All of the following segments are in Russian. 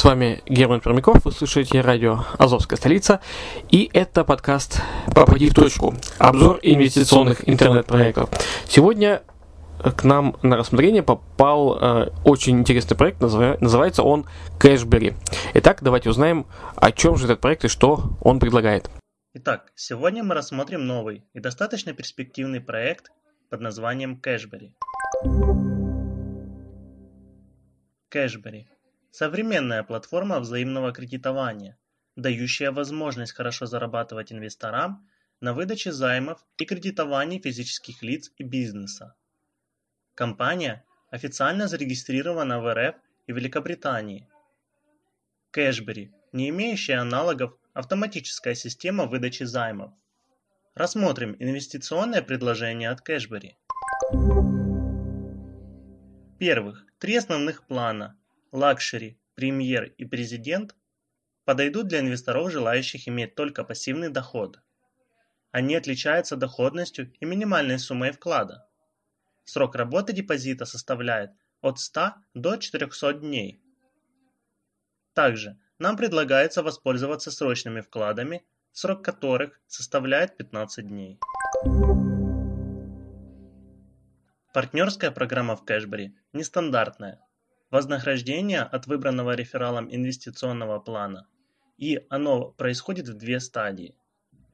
С вами Герман Пермяков, вы слушаете радио «Азовская столица», и это подкаст «Попади в точку» – обзор инвестиционных интернет-проектов. Сегодня к нам на рассмотрение попал э, очень интересный проект, называется он Cashberry. Итак, давайте узнаем, о чем же этот проект и что он предлагает. Итак, сегодня мы рассмотрим новый и достаточно перспективный проект под названием Cashberry. Cashbery Современная платформа взаимного кредитования, дающая возможность хорошо зарабатывать инвесторам на выдаче займов и кредитовании физических лиц и бизнеса. Компания официально зарегистрирована в РФ и Великобритании. Cashbery – не имеющая аналогов автоматическая система выдачи займов. Рассмотрим инвестиционное предложение от Cashbery. Первых, три основных плана luxury, премьер и президент подойдут для инвесторов, желающих иметь только пассивный доход. Они отличаются доходностью и минимальной суммой вклада. Срок работы депозита составляет от 100 до 400 дней. Также нам предлагается воспользоваться срочными вкладами, срок которых составляет 15 дней. Партнерская программа в Кэшбери нестандартная – вознаграждение от выбранного рефералом инвестиционного плана, и оно происходит в две стадии.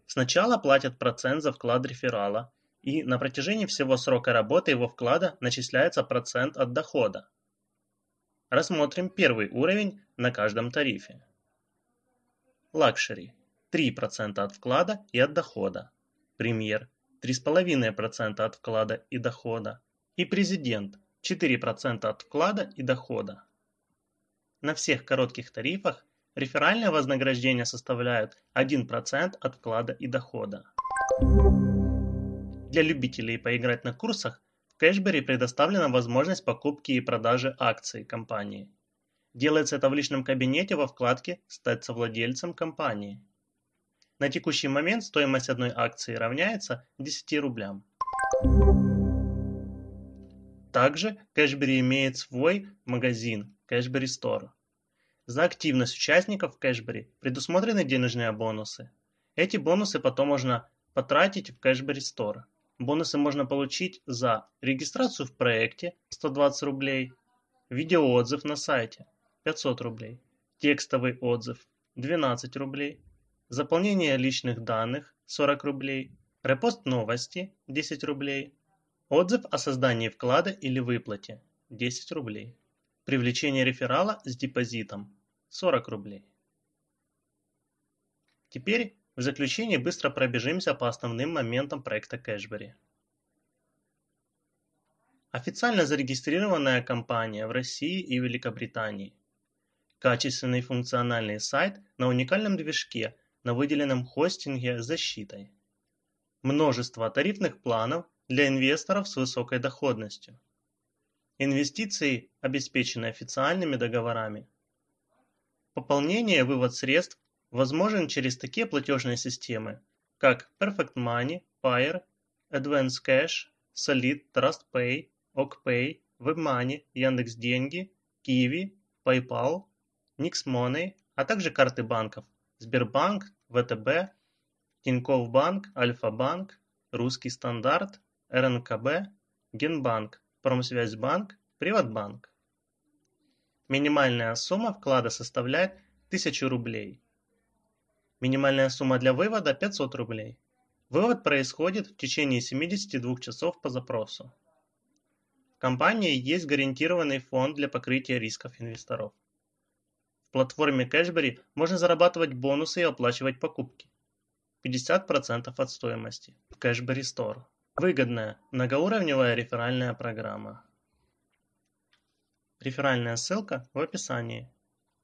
Сначала платят процент за вклад реферала, и на протяжении всего срока работы его вклада начисляется процент от дохода. Рассмотрим первый уровень на каждом тарифе. Luxury – 3% от вклада и от дохода. Премьер – 3,5% от вклада и дохода. И президент 4% от вклада и дохода. На всех коротких тарифах реферальное вознаграждение составляет 1% от вклада и дохода. Для любителей поиграть на курсах в Кэшбери предоставлена возможность покупки и продажи акций компании. Делается это в личном кабинете во вкладке «Стать совладельцем компании». На текущий момент стоимость одной акции равняется 10 рублям. Также Кэшбери имеет свой магазин Кэшбери Store. За активность участников Кэшбери предусмотрены денежные бонусы. Эти бонусы потом можно потратить в Кэшбери Store. Бонусы можно получить за регистрацию в проекте 120 рублей, видеоотзыв на сайте 500 рублей, текстовый отзыв 12 рублей, заполнение личных данных 40 рублей, репост новости 10 рублей, Отзыв о создании вклада или выплате – 10 рублей. Привлечение реферала с депозитом – 40 рублей. Теперь в заключение быстро пробежимся по основным моментам проекта Кэшбери. Официально зарегистрированная компания в России и Великобритании. Качественный функциональный сайт на уникальном движке на выделенном хостинге с защитой. Множество тарифных планов для инвесторов с высокой доходностью. Инвестиции обеспечены официальными договорами. Пополнение и вывод средств возможен через такие платежные системы, как Perfect Money, Payer, Advance Cash, Solid, TrustPay, OkPay, WebMoney, Яндекс.Деньги, Kiwi, PayPal, NixMoney, а также карты банков Сбербанк, ВТБ, Тинькофф Банк, Альфа-Банк, Русский стандарт, РНКБ, Генбанк, Промсвязьбанк, Приватбанк. Минимальная сумма вклада составляет 1000 рублей. Минимальная сумма для вывода 500 рублей. Вывод происходит в течение 72 часов по запросу. В компании есть гарантированный фонд для покрытия рисков инвесторов. В платформе Cashberry можно зарабатывать бонусы и оплачивать покупки. 50% от стоимости в Cashberry Store. Выгодная, многоуровневая реферальная программа. Реферальная ссылка в описании.